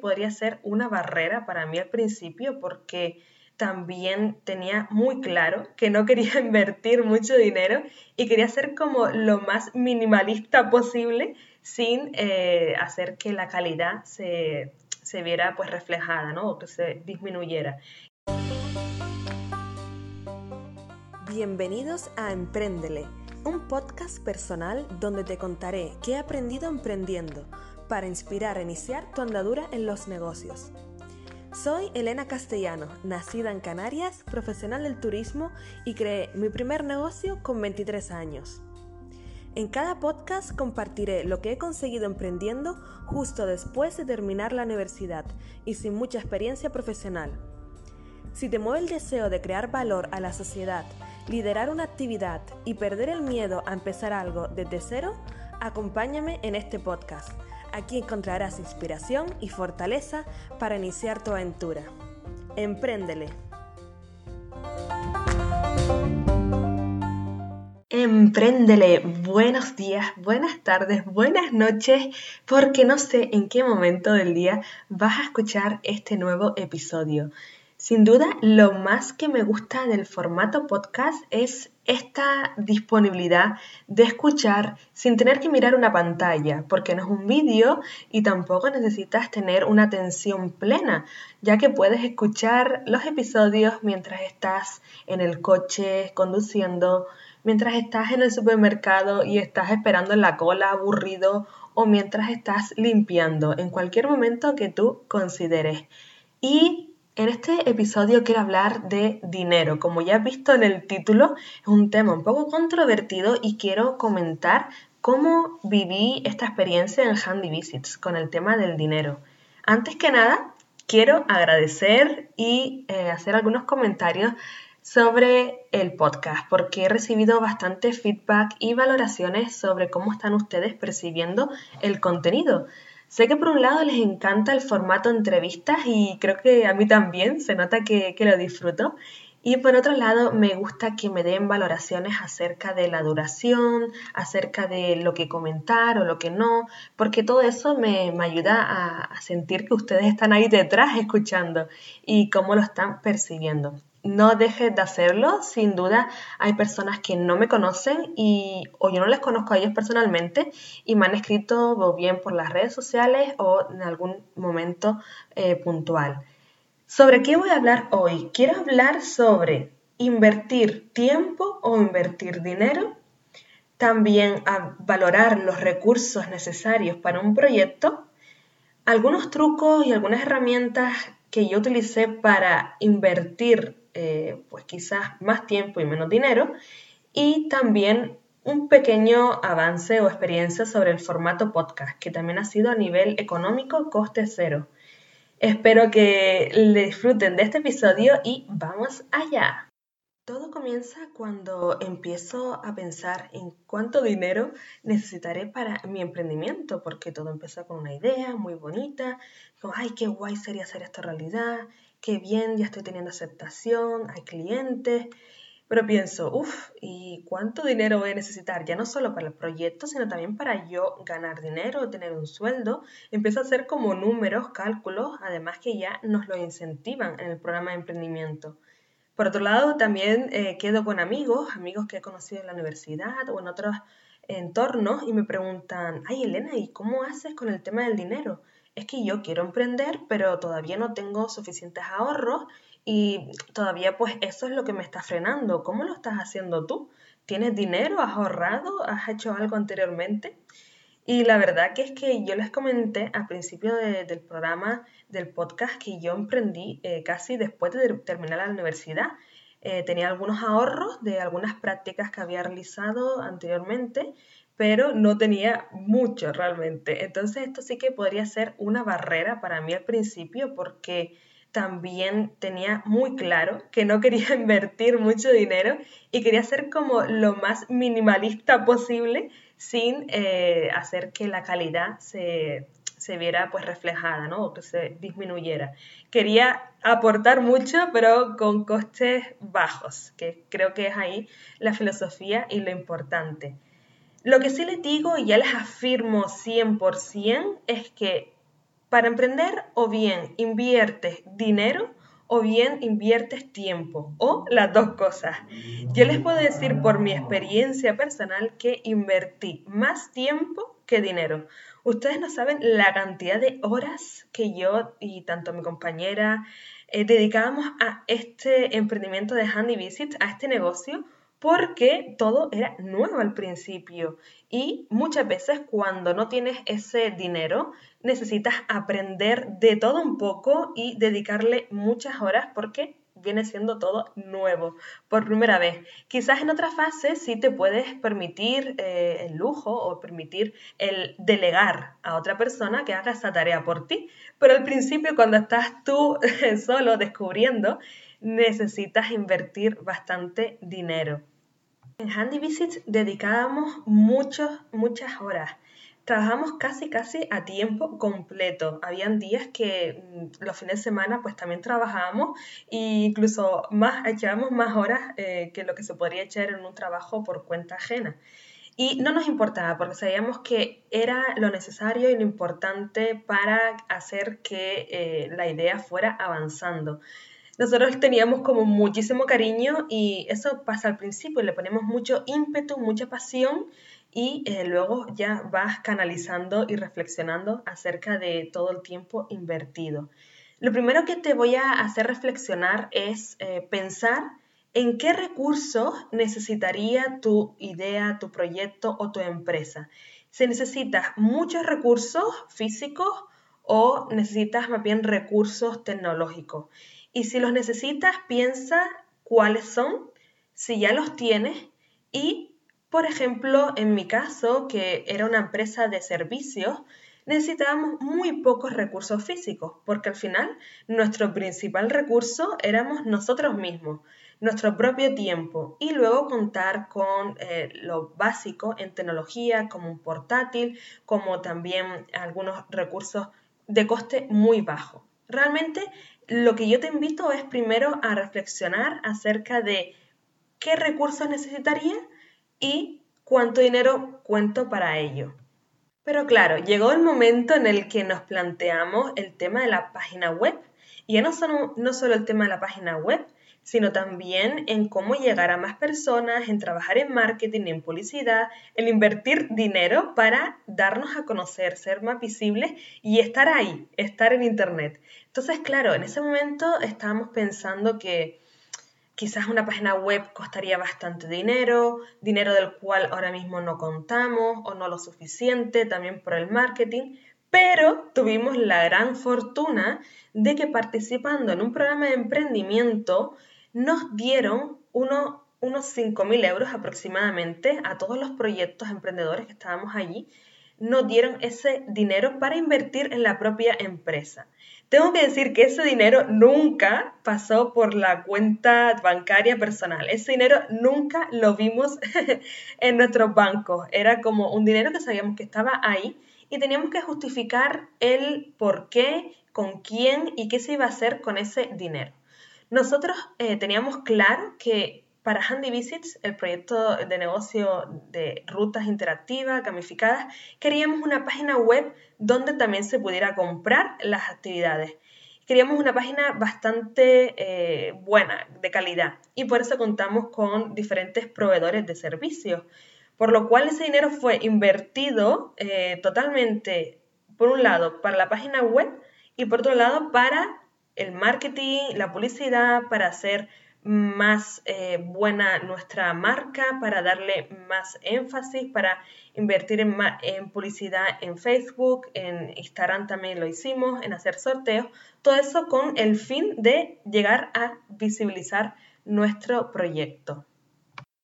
podría ser una barrera para mí al principio porque también tenía muy claro que no quería invertir mucho dinero y quería ser como lo más minimalista posible sin eh, hacer que la calidad se, se viera pues reflejada, ¿no? O que se disminuyera. Bienvenidos a Emprendele, un podcast personal donde te contaré qué he aprendido emprendiendo para inspirar a iniciar tu andadura en los negocios. Soy Elena Castellano, nacida en Canarias, profesional del turismo y creé mi primer negocio con 23 años. En cada podcast compartiré lo que he conseguido emprendiendo justo después de terminar la universidad y sin mucha experiencia profesional. Si te mueve el deseo de crear valor a la sociedad, liderar una actividad y perder el miedo a empezar algo desde cero, acompáñame en este podcast Aquí encontrarás inspiración y fortaleza para iniciar tu aventura. Empréndele. Empréndele. Buenos días, buenas tardes, buenas noches, porque no sé en qué momento del día vas a escuchar este nuevo episodio. Sin duda, lo más que me gusta del formato podcast es esta disponibilidad de escuchar sin tener que mirar una pantalla, porque no es un vídeo y tampoco necesitas tener una atención plena, ya que puedes escuchar los episodios mientras estás en el coche conduciendo, mientras estás en el supermercado y estás esperando en la cola aburrido o mientras estás limpiando, en cualquier momento que tú consideres. Y en este episodio quiero hablar de dinero. Como ya has visto en el título, es un tema un poco controvertido y quiero comentar cómo viví esta experiencia en Handy Visits con el tema del dinero. Antes que nada, quiero agradecer y eh, hacer algunos comentarios sobre el podcast, porque he recibido bastante feedback y valoraciones sobre cómo están ustedes percibiendo el contenido. Sé que por un lado les encanta el formato entrevistas y creo que a mí también se nota que, lo disfruto. Y por otro lado, me gusta que me den valoraciones acerca de la duración, acerca de lo que comentar o lo que no, porque todo eso me, ayuda a, a, sentir que ustedes están ahí detrás escuchando y cómo lo están percibiendo no dejes de hacerlo. Sin duda hay personas que no me conocen y o yo no les conozco a ellos personalmente y me han escrito o bien por las redes sociales o en algún momento eh, puntual. ¿Sobre qué voy a hablar hoy? Quiero hablar sobre invertir tiempo o invertir dinero. También a valorar los recursos necesarios para un proyecto. Algunos trucos y algunas herramientas que yo utilicé para invertir eh, pues quizás más tiempo y menos dinero y también un pequeño avance o experiencia sobre el formato podcast, que también ha sido a nivel económico coste cero. Espero que le disfruten de este episodio y vamos allá. Todo comienza cuando empiezo a pensar en cuánto dinero necesitaré para mi emprendimiento, porque todo empezó con una idea muy bonita, como, ay, qué guay sería hacer esto realidad, qué bien, ya estoy teniendo aceptación, hay clientes, pero pienso, uff, ¿y cuánto dinero voy a necesitar? Ya no solo para el proyecto, sino también para yo ganar dinero, tener un sueldo. Empiezo a hacer como números, cálculos, además que ya nos lo incentivan en el programa de emprendimiento. Por otro lado, también eh, quedo con amigos, amigos que he conocido en la universidad o en otros entornos y me preguntan, ay Elena, ¿y cómo haces con el tema del dinero? Es que yo quiero emprender, pero todavía no tengo suficientes ahorros y todavía pues eso es lo que me está frenando. ¿Cómo lo estás haciendo tú? ¿Tienes dinero? ¿Has ahorrado? ¿Has hecho algo anteriormente? Y la verdad que es que yo les comenté al principio del programa del podcast que yo emprendí eh, casi después de terminar la universidad. Eh, tenía algunos ahorros de algunas prácticas que había realizado anteriormente pero no tenía mucho realmente. Entonces esto sí que podría ser una barrera para mí al principio porque también tenía muy claro que no quería invertir mucho dinero y quería ser como lo más minimalista posible sin eh, hacer que la calidad se, viera pues reflejada, ¿no? O que se disminuyera. Quería aportar mucho, pero con costes bajos, que creo que es ahí la filosofía y lo importante. Lo que sí les digo y ya les afirmo 100% es que Para emprender o bien inviertes dinero o bien inviertes tiempo o las dos cosas. Yo les puedo decir por mi experiencia personal que invertí más tiempo que dinero. Ustedes no saben la cantidad de horas que yo y tanto mi compañera eh, dedicábamos a este emprendimiento de Handy Visit, a este negocio, porque todo era nuevo al principio y muchas veces cuando no tienes ese dinero necesitas aprender de todo un poco y dedicarle muchas horas porque viene siendo todo nuevo por primera vez. Quizás en otra fase sí te puedes permitir eh, el lujo o permitir el delegar a otra persona que haga esa tarea por ti, pero al principio cuando estás tú solo descubriendo necesitas invertir bastante dinero. En Handy Visits dedicábamos muchos, muchas horas. Trabajamos casi, casi a tiempo completo. Habían días que mm, los fines de semana pues también trabajábamos e incluso más, echábamos más horas eh, que lo que se podría echar en un trabajo por cuenta ajena. Y no nos importaba porque sabíamos que era lo necesario y lo importante para hacer que eh, la idea fuera avanzando nosotros teníamos como muchísimo cariño y eso pasa al principio, le ponemos mucho ímpetu, mucha pasión y eh, luego ya vas canalizando y reflexionando acerca de todo el tiempo invertido. Lo primero que te voy a hacer reflexionar es eh, pensar en qué recursos necesitaría tu idea, tu proyecto o tu empresa. Si necesitas muchos recursos físicos o necesitas más bien recursos tecnológicos. Y si los necesitas, piensa cuáles son, si ya los tienes y, por ejemplo, en mi caso, que era una empresa de servicios, necesitábamos muy pocos recursos físicos, porque al final nuestro principal recurso éramos nosotros mismos, nuestro propio tiempo y luego contar con eh, lo básico en tecnología como un portátil, como también algunos recursos de coste muy bajo. Realmente lo que yo te invito es primero a reflexionar acerca de qué recursos necesitaría y cuánto dinero cuento para ello. Pero claro, llegó el momento en el que nos planteamos el tema de la página web. Y ya no solo, no solo el tema de la página web, sino también en cómo llegar a más personas, en trabajar en marketing, en publicidad, en invertir dinero para darnos a conocer, ser más visibles y estar ahí, estar en Internet. Entonces, claro, en ese momento estábamos pensando que quizás una página web costaría bastante dinero, dinero del cual ahora mismo no contamos o no lo suficiente, también por el marketing, pero tuvimos la gran fortuna de que participando en un programa de emprendimiento nos dieron unos 5.000 euros aproximadamente a todos los proyectos emprendedores que estábamos allí, nos dieron ese dinero para invertir en la propia empresa. Tengo que decir que ese dinero nunca pasó por la cuenta bancaria personal. Ese dinero nunca lo vimos en nuestros bancos. Era como un dinero que sabíamos que estaba ahí y teníamos que justificar el por qué, con quién y qué se iba a hacer con ese dinero. Nosotros eh, teníamos claro que para Handy Visits, el proyecto de negocio de rutas interactivas, gamificadas, queríamos una página web donde también se pudiera comprar las actividades. Queríamos una página bastante eh, buena, de calidad, y por eso contamos con diferentes proveedores de servicios por lo cual ese dinero fue invertido eh, totalmente, por un lado, para la página web y por otro lado, para el marketing, la publicidad, para hacer más eh, buena nuestra marca, para darle más énfasis, para invertir en, en, publicidad en Facebook, en Instagram también lo hicimos, en hacer sorteos, todo eso con el fin de llegar a visibilizar nuestro proyecto.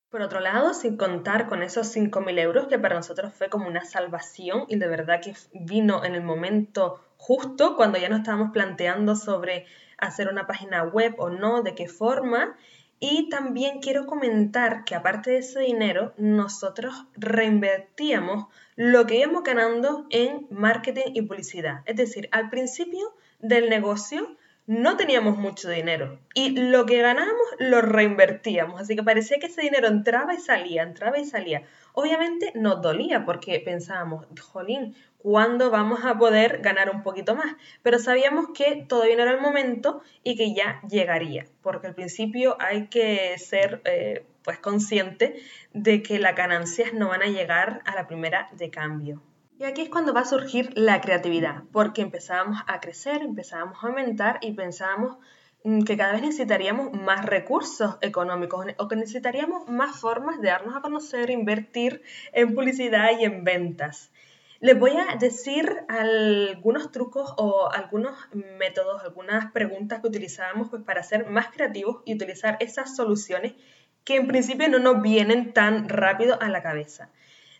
Por otro lado, sin contar con esos 5.000 euros, que para nosotros fue como una salvación y de verdad que vino en el momento justo cuando ya nos estábamos planteando sobre hacer una página web o no, de qué forma. Y también quiero comentar que aparte de ese dinero, nosotros reinvertíamos lo que íbamos ganando en marketing y publicidad. Es decir, al principio del negocio no teníamos mucho dinero y lo que ganábamos lo reinvertíamos, así que parecía que ese dinero entraba y salía, entraba y salía. Obviamente nos dolía porque pensábamos, jolín, cuándo vamos a poder ganar un poquito más, pero sabíamos que todavía no era el momento y que ya llegaría, porque al principio hay que ser eh, pues consciente de que las ganancias no van a llegar a la primera de cambio. Y aquí es cuando va a surgir la creatividad, porque empezábamos a crecer, empezábamos a aumentar y pensábamos mm, que cada vez necesitaríamos más recursos económicos o que necesitaríamos más formas de darnos a conocer, invertir en publicidad y en ventas. Les voy a decir algunos trucos o algunos métodos, algunas preguntas que utilizábamos pues, para ser más creativos y utilizar esas soluciones que en principio no nos vienen tan rápido a la cabeza.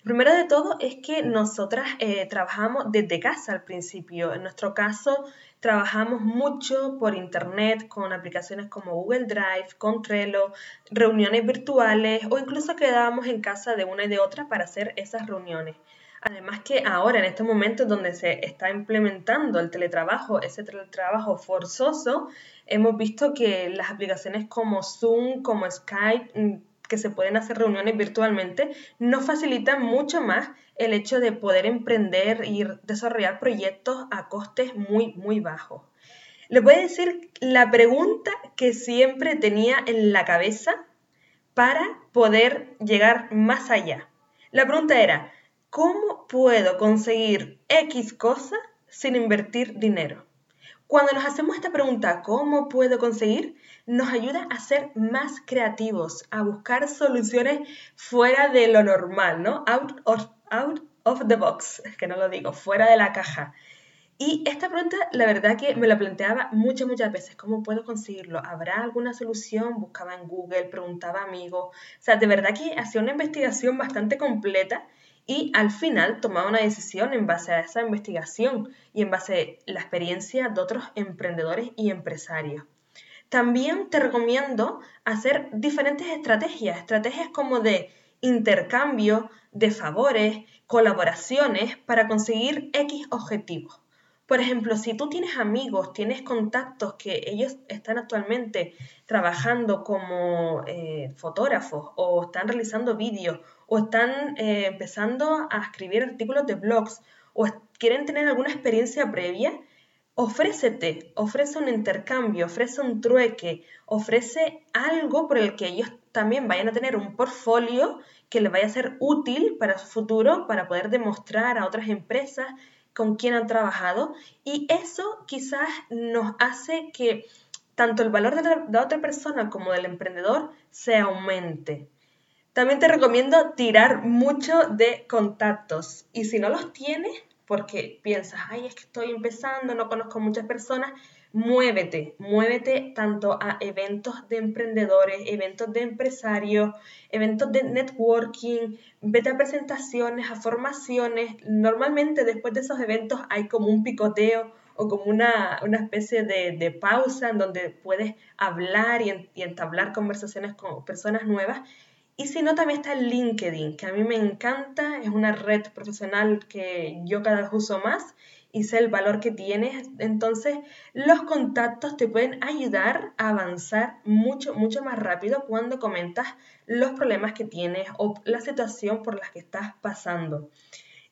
Primero de todo es que nosotras eh, trabajamos desde casa al principio. En nuestro caso, trabajamos mucho por internet con aplicaciones como Google Drive, con Trello, reuniones virtuales o incluso quedábamos en casa de una y de otra para hacer esas reuniones. Además que ahora, en este momento donde se está implementando el teletrabajo, ese teletrabajo forzoso, hemos visto que las aplicaciones como Zoom, como Skype, mm, que se pueden hacer reuniones virtualmente, nos facilitan mucho más el hecho de poder emprender y desarrollar proyectos a costes muy, muy bajos. Les voy a decir la pregunta que siempre tenía en la cabeza para poder llegar más allá. La pregunta era, ¿cómo puedo conseguir X cosa sin invertir dinero? Cuando nos hacemos esta pregunta, ¿cómo puedo conseguir? Nos ayuda a ser más creativos, a buscar soluciones fuera de lo normal, ¿no? Out of, out of the box, que no lo digo, fuera de la caja. Y esta pregunta, la verdad que me la planteaba muchas, muchas veces, ¿cómo puedo conseguirlo? ¿Habrá alguna solución? Buscaba en Google, preguntaba a amigos. O sea, de verdad que hacía una investigación bastante completa y al final tomaba una decisión en base a esa investigación y en base a la experiencia de otros emprendedores y empresarios. También te recomiendo hacer diferentes estrategias, estrategias como de intercambio, de favores, colaboraciones para conseguir X objetivos. Por ejemplo, si tú tienes amigos, tienes contactos que ellos están actualmente trabajando como eh, fotógrafos o están realizando vídeos o están eh, empezando a escribir artículos de blogs o quieren tener alguna experiencia previa, ofrécete, ofrece un intercambio, ofrece un trueque, ofrece algo por el que ellos también vayan a tener un portfolio que les vaya a ser útil para su futuro, para poder demostrar a otras empresas con quién han trabajado y eso quizás nos hace que tanto el valor de la, otra persona como del emprendedor se aumente. También te recomiendo tirar mucho de contactos y si no los tienes, porque piensas, ay, es que estoy empezando, no conozco muchas personas, muévete, muévete tanto a eventos de emprendedores, eventos de empresarios, eventos de networking, vete a presentaciones, a formaciones. Normalmente después de esos eventos hay como un picoteo o como una, especie de, pausa en donde puedes hablar y, y entablar conversaciones con personas nuevas. Y si no, también está el LinkedIn, que a mí me encanta, es una red profesional que yo cada vez uso más y sé el valor que tienes, entonces los contactos te pueden ayudar a avanzar mucho, mucho más rápido cuando comentas los problemas que tienes o la situación por la que estás pasando.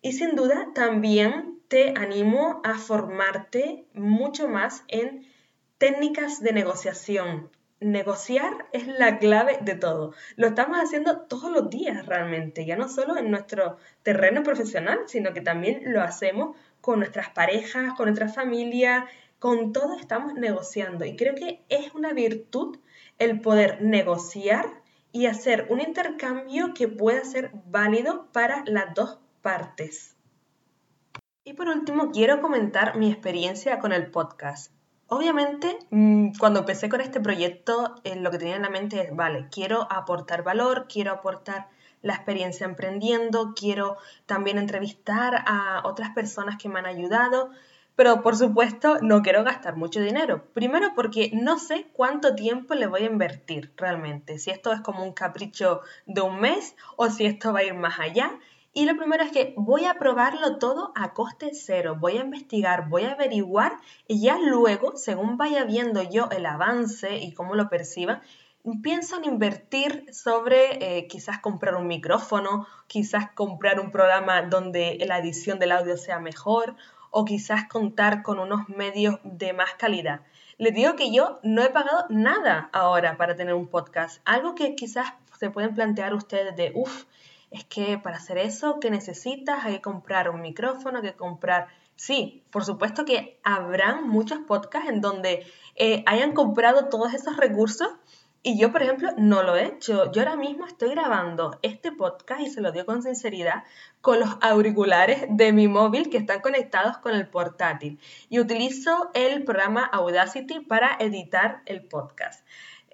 Y sin duda también te animo a formarte mucho más en técnicas de negociación. Negociar es la clave de todo. Lo estamos haciendo todos los días realmente, ya no solo en nuestro terreno profesional, sino que también lo hacemos con nuestras parejas, con nuestra familia, con todo estamos negociando. Y creo que es una virtud el poder negociar y hacer un intercambio que pueda ser válido para las dos partes. Y por último, quiero comentar mi experiencia con el podcast. Obviamente, mm, cuando empecé con este proyecto, eh, lo que tenía en la mente es, vale, quiero aportar valor, quiero aportar la experiencia emprendiendo, quiero también entrevistar a otras personas que me han ayudado, pero por supuesto no quiero gastar mucho dinero. Primero porque no sé cuánto tiempo le voy a invertir realmente, si esto es como un capricho de un mes o si esto va a ir más allá. Y lo primero es que voy a probarlo todo a coste cero, voy a investigar, voy a averiguar y ya luego, según vaya viendo yo el avance y cómo lo perciba, pienso en invertir sobre eh, quizás comprar un micrófono, quizás comprar un programa donde la edición del audio sea mejor o quizás contar con unos medios de más calidad. Les digo que yo no he pagado nada ahora para tener un podcast, algo que quizás se pueden plantear ustedes de, uff, es que para hacer eso, ¿qué necesitas? Hay que comprar un micrófono, hay que comprar Sí, por supuesto que habrán muchos podcasts en donde eh, hayan comprado todos esos recursos y yo, por ejemplo, no lo he hecho. Yo ahora mismo estoy grabando este podcast y se lo digo con sinceridad con los auriculares de mi móvil que están conectados con el portátil y utilizo el programa Audacity para editar el podcast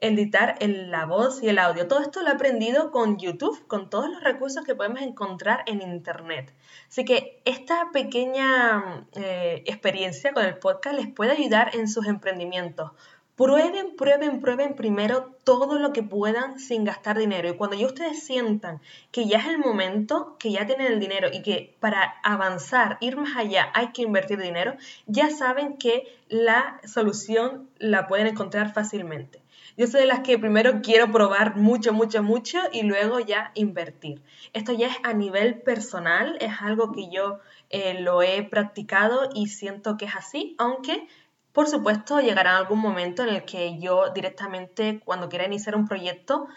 editar la voz y el audio. Todo esto lo he aprendido con YouTube, con todos los recursos que podemos encontrar en Internet. Así que esta pequeña eh, experiencia con el podcast les puede ayudar en sus emprendimientos. Prueben, prueben, prueben primero todo lo que puedan sin gastar dinero. Y cuando ya ustedes sientan que ya es el momento, que ya tienen el dinero y que para avanzar, ir más allá, hay que invertir dinero, ya saben que la solución la pueden encontrar fácilmente. Yo soy de las que primero quiero probar mucho, mucho, mucho y luego ya invertir. Esto ya es a nivel personal, es algo que yo eh, lo he practicado y siento que es así, aunque por supuesto llegará algún momento en el que yo directamente cuando quiera iniciar un proyecto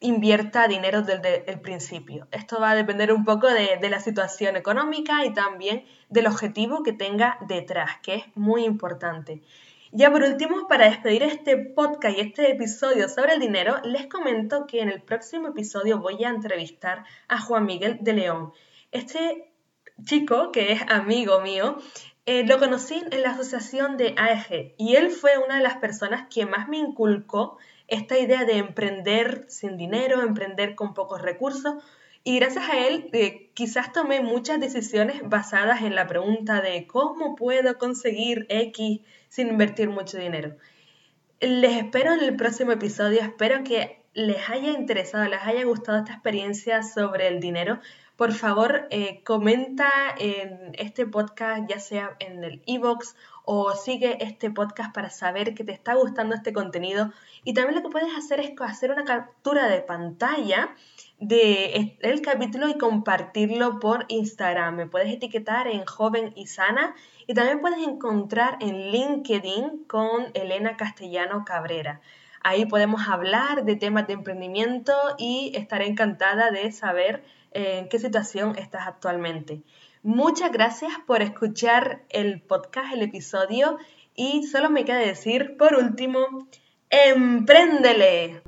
invierta dinero desde el principio. Esto va a depender un poco de, de, la situación económica y también del objetivo que tenga detrás, que es muy importante. Ya por último, para despedir este podcast y este episodio sobre el dinero, les comento que en el próximo episodio voy a entrevistar a Juan Miguel de León. Este chico, que es amigo mío, eh, lo conocí en la asociación de AEG y él fue una de las personas que más me inculcó esta idea de emprender sin dinero, emprender con pocos recursos, y gracias a él, eh, quizás tomé muchas decisiones basadas en la pregunta de cómo puedo conseguir X sin invertir mucho dinero. Les espero en el próximo episodio, espero que les haya interesado, les haya gustado esta experiencia sobre el dinero. Por favor, eh, comenta en este podcast, ya sea en el e-box o sigue este podcast para saber que te está gustando este contenido. Y también lo que puedes hacer es hacer una captura de pantalla de el capítulo y compartirlo por Instagram. Me puedes etiquetar en Joven y Sana y también puedes encontrar en LinkedIn con Elena Castellano Cabrera. Ahí podemos hablar de temas de emprendimiento y estaré encantada de saber en qué situación estás actualmente. Muchas gracias por escuchar el podcast, el episodio y solo me queda decir por último, ¡empréndele!